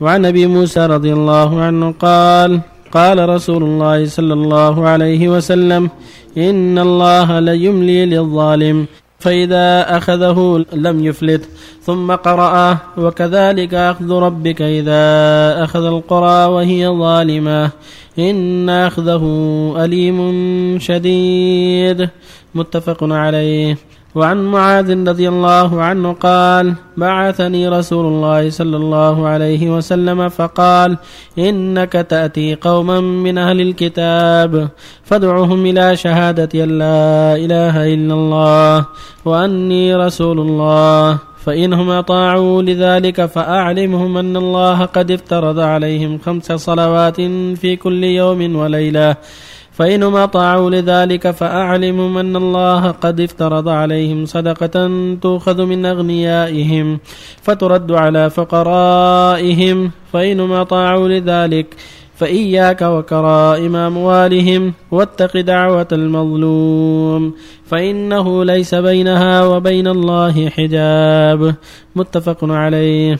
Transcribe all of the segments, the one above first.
وعن أبي موسى رضي الله عنه قال قال رسول الله صلى الله عليه وسلم إن الله ليملي للظالم فإذا أخذه لم يفلت ثم قرأ وكذلك أخذ ربك إذا أخذ القرى وهي ظالمة إن أخذه أليم شديد. متفق عليه. وعن معاذ رضي الله عنه قال بعثني رسول الله صلى الله عليه وسلم فقال إنك تأتي قوما من أهل الكتاب فادعهم إلى شهادة أن لا إله إلا الله وأني رسول الله فإنهم أطاعوا لذلك فأعلمهم أن الله قد افترض عليهم خمس صلوات في كل يوم وليلة. فإنهم أطاعوا لذلك فأعلمهم أن الله قد افترض عليهم صدقة تؤخذ من أغنيائهم فترد على فقرائهم. فإنهم أطاعوا لذلك فإياك وكرائم أموالهم واتق دعوة المظلوم. فإنه ليس بينها وبين الله حجاب. متفق عليه.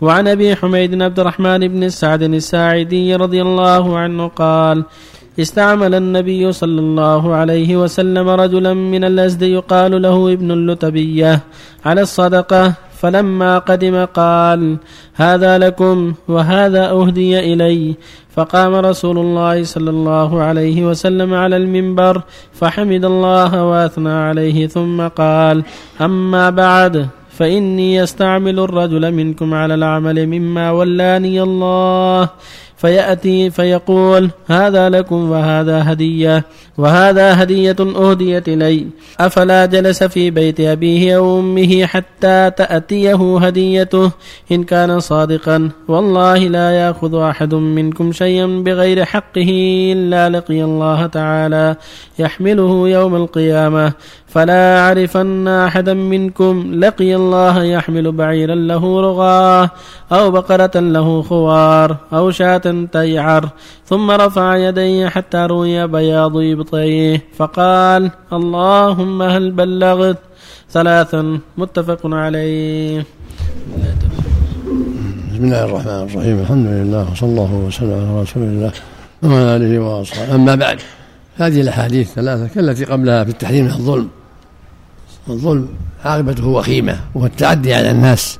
وعن أبي حميد عبد الرحمن بن سعد الساعدي رضي الله عنه قال استعمل النبي صلى الله عليه وسلم رجلا من الأزد يقال له ابن اللتبية على الصدقة فلما قدم قال هذا لكم وهذا أهدي إلي. فقام رسول الله صلى الله عليه وسلم على المنبر فحمد الله وأثنى عليه ثم قال أما بعد فإني أستعمل الرجل منكم على العمل مما ولاني الله. فيأتي فيقول هذا لكم وهذا هدية وهذا هدية أهديت إلي. أفلا جلس في بيت أبيه أو أمه حتى تأتيه هديته؟ إن كان صادقا والله لا يأخذ أحد منكم شيئا بغير حقه إلا لقي الله تعالى يحمله يوم القيامة. فلا أعرفن أحدا منكم لقي الله يحمل بعيرا له رغاه أو بقرة له خوار أو شاة تيعر ثم رفع يديه حتى روي بياض إبطيه فقال اللهم هل بلغت؟ ثلاثا متفق عليه. بسم الله الرحمن الرحيم الحمد لله وصلى الله وسلم على رسول الله وعلى آله وأصحابه. أما بعد هذه الأحاديث ثلاثة كالتي قبلها في التحريم من الظلم. الظلم عاقبته وخيمة وهو التعدي على الناس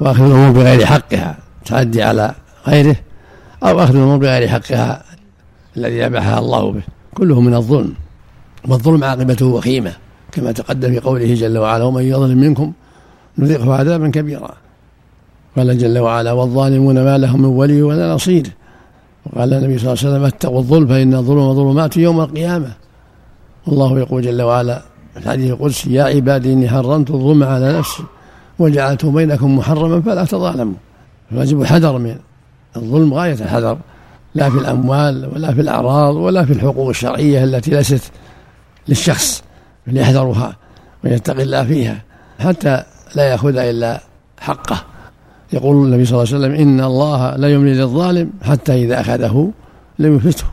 وأخذ الأمور بغير حقها تعدي على غيره أو أخذ الأمور بغير حقها الذي أباحها الله به كله من الظلم. والظلم عاقبته وخيمة كما تقدم في قوله جل وعلا ومن يظلم منكم نذيقه عذابا كبيرا. قال جل وعلا والظالمون ما لهم من ولي ولا نصير. وقال النبي صلى الله عليه وسلم اتقوا الظلم فإن الظلم ظلمات يوم القيامة. والله يقول جل وعلا الحديث القدسي يا عبادي إني حرمت الظلم على نفسي وجعلته بينكم محرما فلا تظالموا. فيجب الحذر من الظلم غاية الحذر لا في الأموال ولا في الأعراض ولا في الحقوق الشرعية التي ليست للشخص فليحذرها ويتقي الله فيها حتى لا يأخذ إلا حقه. يقول النبي صلى الله عليه وسلم إن الله لا يملي للظالم حتى إذا أخذه لم يفته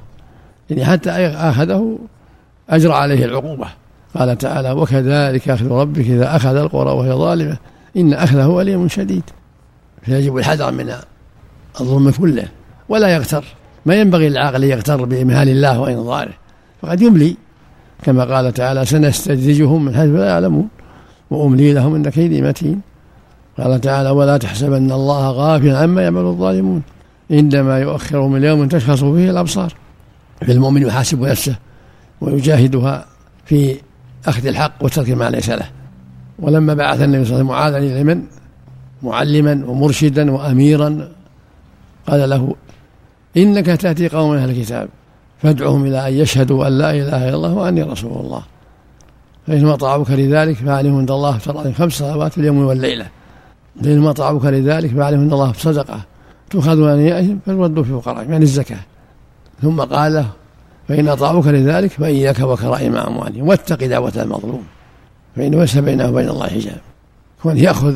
يعني حتى أخذه أجرى عليه العقوبة. قال تعالى وكذلك أخذ ربك إذا أخذ القرى وهي ظالمة إن أخذه أليم شديد. فيجب الحذر من الظلم كله ولا يغتر. ما ينبغي للعاقل يغتر بإمهال الله وإنظاره. فقد يملي كما قال تعالى سنستدرجهم من حيث لا يعلمون وأملي لهم إن كيدي متين. قال تعالى ولا تحسبن الله غافلا عما يعمل الظالمون. إنما يؤخرهم اليوم تشخص فيه الأبصار. فالمؤمن يحاسب نفسه ويجاهدها في أخذ الحق وترك ما ليس له. ولما بعث النبي صلى الله عليه وسلم معاذا إلى اليمن معلما ومرشدا وأميرا. قال له إنك تأتي قوم أهل الكتاب فادعهم إلى أن يشهدوا أن لا إله إلا الله وأني رسول الله. فإنهم أطاعوك لذلك فعلموا عند الله افترض خمس صلوات اليوم والليلة. فإنهم أطاعوك لذلك فعلموا عند الله صدقة. تؤخذ من أنيائهم فتردوا في فقرائهم يعني الزكاة. ثم قال له فإن أطاعوك لذلك فإياك وكرائم أموالهم. واتق دعوة المظلوم. فإنه ليس بينه وبين الله حجاب. كون يأخذ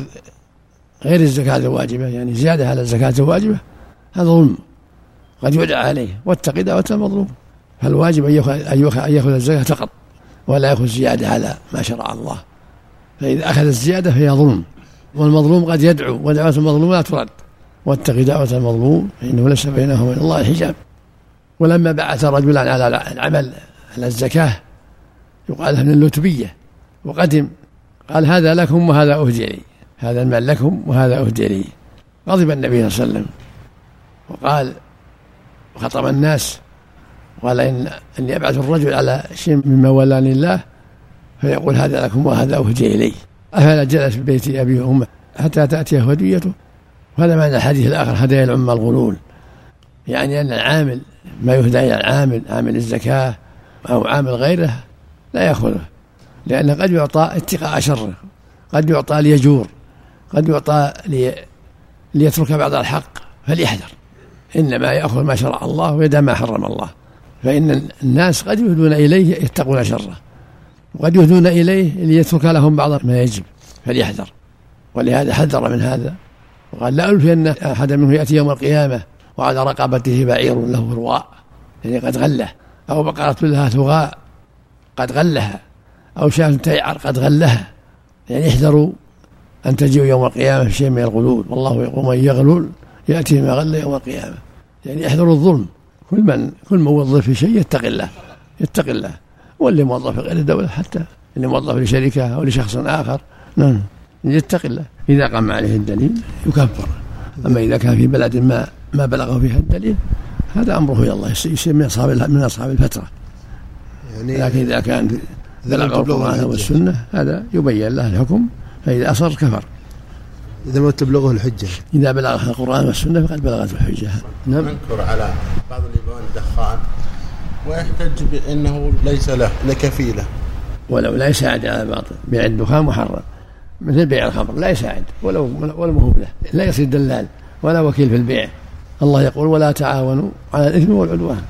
غير الزكاة الواجبة يعني زيادة على الزكاة الواجبة هذا ظلم. قد يدعى عليه. واتق دعوة المظلوم. فالواجب أن يأخذ الزكاة فقط ولا يأخذ زيادة على ما شرع الله. فإذا أخذ الزيادة فهي ظلم. والمظلوم قد يدعو ودعوة المظلوم لا ترد. واتق دعوة المظلوم فإنه ليس بينه وبين الله حجاب. ولما بعث رجلا على العمل على الزكاة يقال من اللتبية وقدم قال هذا لكم وهذا أهدي لي هذا المال لكم وهذا أهدي لي غضب النبي صلى الله عليه وسلم. وقال وخطب الناس قال إن أني أبعث الرجل على شيء مما ولاني الله فيقول هذا لكم وهذا أهدي إلي أفلا جلس في بيت أبي وأمه حتى تأتيه هديته. وهذا معنى الحديث الآخر هدايا الأمة الغلول. يعني أن العامل ما يهدى إلى العامل عامل الزكاة أو عامل غيره لا يأخذه لأنه قد يعطى اتقاء شره قد يعطى ليجور قد يعطى لي ليترك بعض الحق فليحذر. إنما يأخذ ما شرع الله ويدع ما حرم الله. فإن الناس قد يهدون إليه يتقون شره وقد يهدون إليه ليترك لهم بعض ما يجب فليحذر. ولهذا حذر من هذا. وقال لا ألفي أن أحدا منه يأتي يوم القيامة وعلى رقبته بعير له رواء يعني قد غله. أو بقرة لها ثغاء قد غلها. أو شاة تيعر قد غلها. يعني احذروا أن تجيءوا يوم القيامة في شيء من الغلول. والله يقول من يغلل يأتي ما غل يوم القيامة. يعني احذروا الظلم. كل من كل موظف في شيء يتق الله يتق الله. واللي موظف في غير الدولة حتى اللي موظف لشركة أو لشخص آخر. نعم. يتق الله. إذا قام عليه الدليل يكفر. أما إذا كان في بلد ما ما بلغه فيها الدليل هذا أمره إلى الله يصير من أصحاب من أصحاب الفترة. يعني لكن إذا كان بلغه القرآن والسنة هذا يبين له الحكم فإذا أصر كفر. إذا ما تبلغه الحجة. إذا بلغه القرآن والسنة فقد بلغته الحجة. نعم. منكر على بعض اللي يبيعون الدخان ويحتج بأنه ليس له لكفيله ولو لا يساعد على الباطل بيع الدخان محرم. مثل بيع الخمر لا يساعد ولو ولو مهوب له. لا يصير دلال ولا وكيل في البيع. الله يقول ولا تعاونوا على الإثم والعدوان.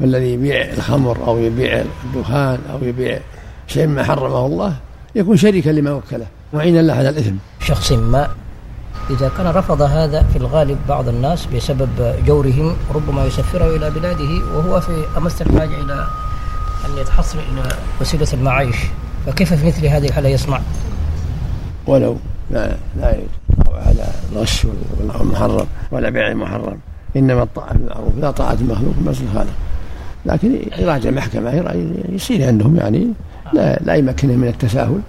فالذي يبيع الخمر أو يبيع الدخان أو يبيع شيء ما حرمه الله يكون شريكا لما وكله معينا له على الإثم. شخص ما إذا كان رفض هذا في الغالب بعض الناس بسبب جورهم ربما يسفره إلى بلاده وهو في أمس الحاجة إلى أن يتحصل إلى وسيلة المعايش. فكيف في مثل هذه الحالة يصنع؟ ولو لا لا على الغش والمحرم ولا بيع المحرم إنما الطاعة بالمعروف لا طاعه المخلوق بس الخالق لكن يراجع محكمه يصير عندهم يعني لا لا يمكنه من التساهل.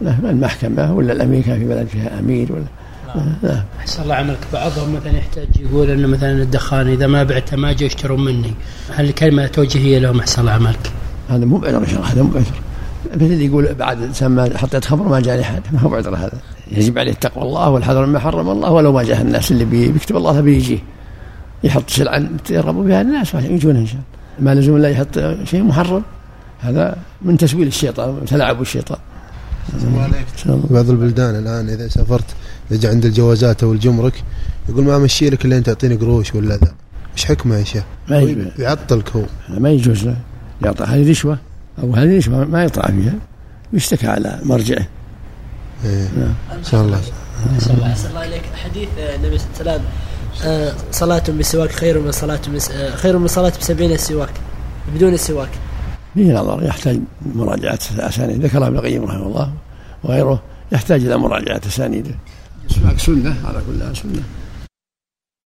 لا المحكمة ولا الامير كان في بلد فيها أمير ولا نعم. أحسن الله عملك. بعضهم مثلا يحتاج يقول إنه مثلا الدخان إذا ما بعته ما جاء يشترون مني. هل الكلمة توجيهية لهم؟ أحسن الله عملك؟ هذا مو بعذر هذا مو بعذر. مثل اللي يقول بعد سما حطيت خبر ما جاني حد. ما هو بعذر هذا. يجب عليه تقوى الله والحذر مما حرم الله ولو ما جاه الناس اللي بيكتب الله بيجيه يحط سلعة يرغبوا بها الناس يجون إن شاء الله. ما لزم الله يحط شيء محرم هذا من تسويل الشيطان تلاعب الشيطان. بعض البلدان الآن إذا سافرت إذا عند الجوازات أو الجمرك يقول ما امشي لك إلا انت تعطيني قروش ولا ذا. إيش حكمه يا شيخ؟ ما يجوز. يعطلك هو ما يجوز. له يعطى هذه رشوة أو هذه رشوة ما يطلع فيها يشتكى على مرجعه. إيه نعم. إن شاء الله. صلى الله. الله. عليك حديث النبي صلى الله عليه وسلم آه، صلاة بسواك خير من صلاة آه، خير من صلاة بسبعين سواك بدون السواك. فيه نظر يحتاج مراجعة أسانيد ذكر ابن القيم رحمه الله وغيره يحتاج إلى مراجعة أسانيده السواك سنة على كل سنة.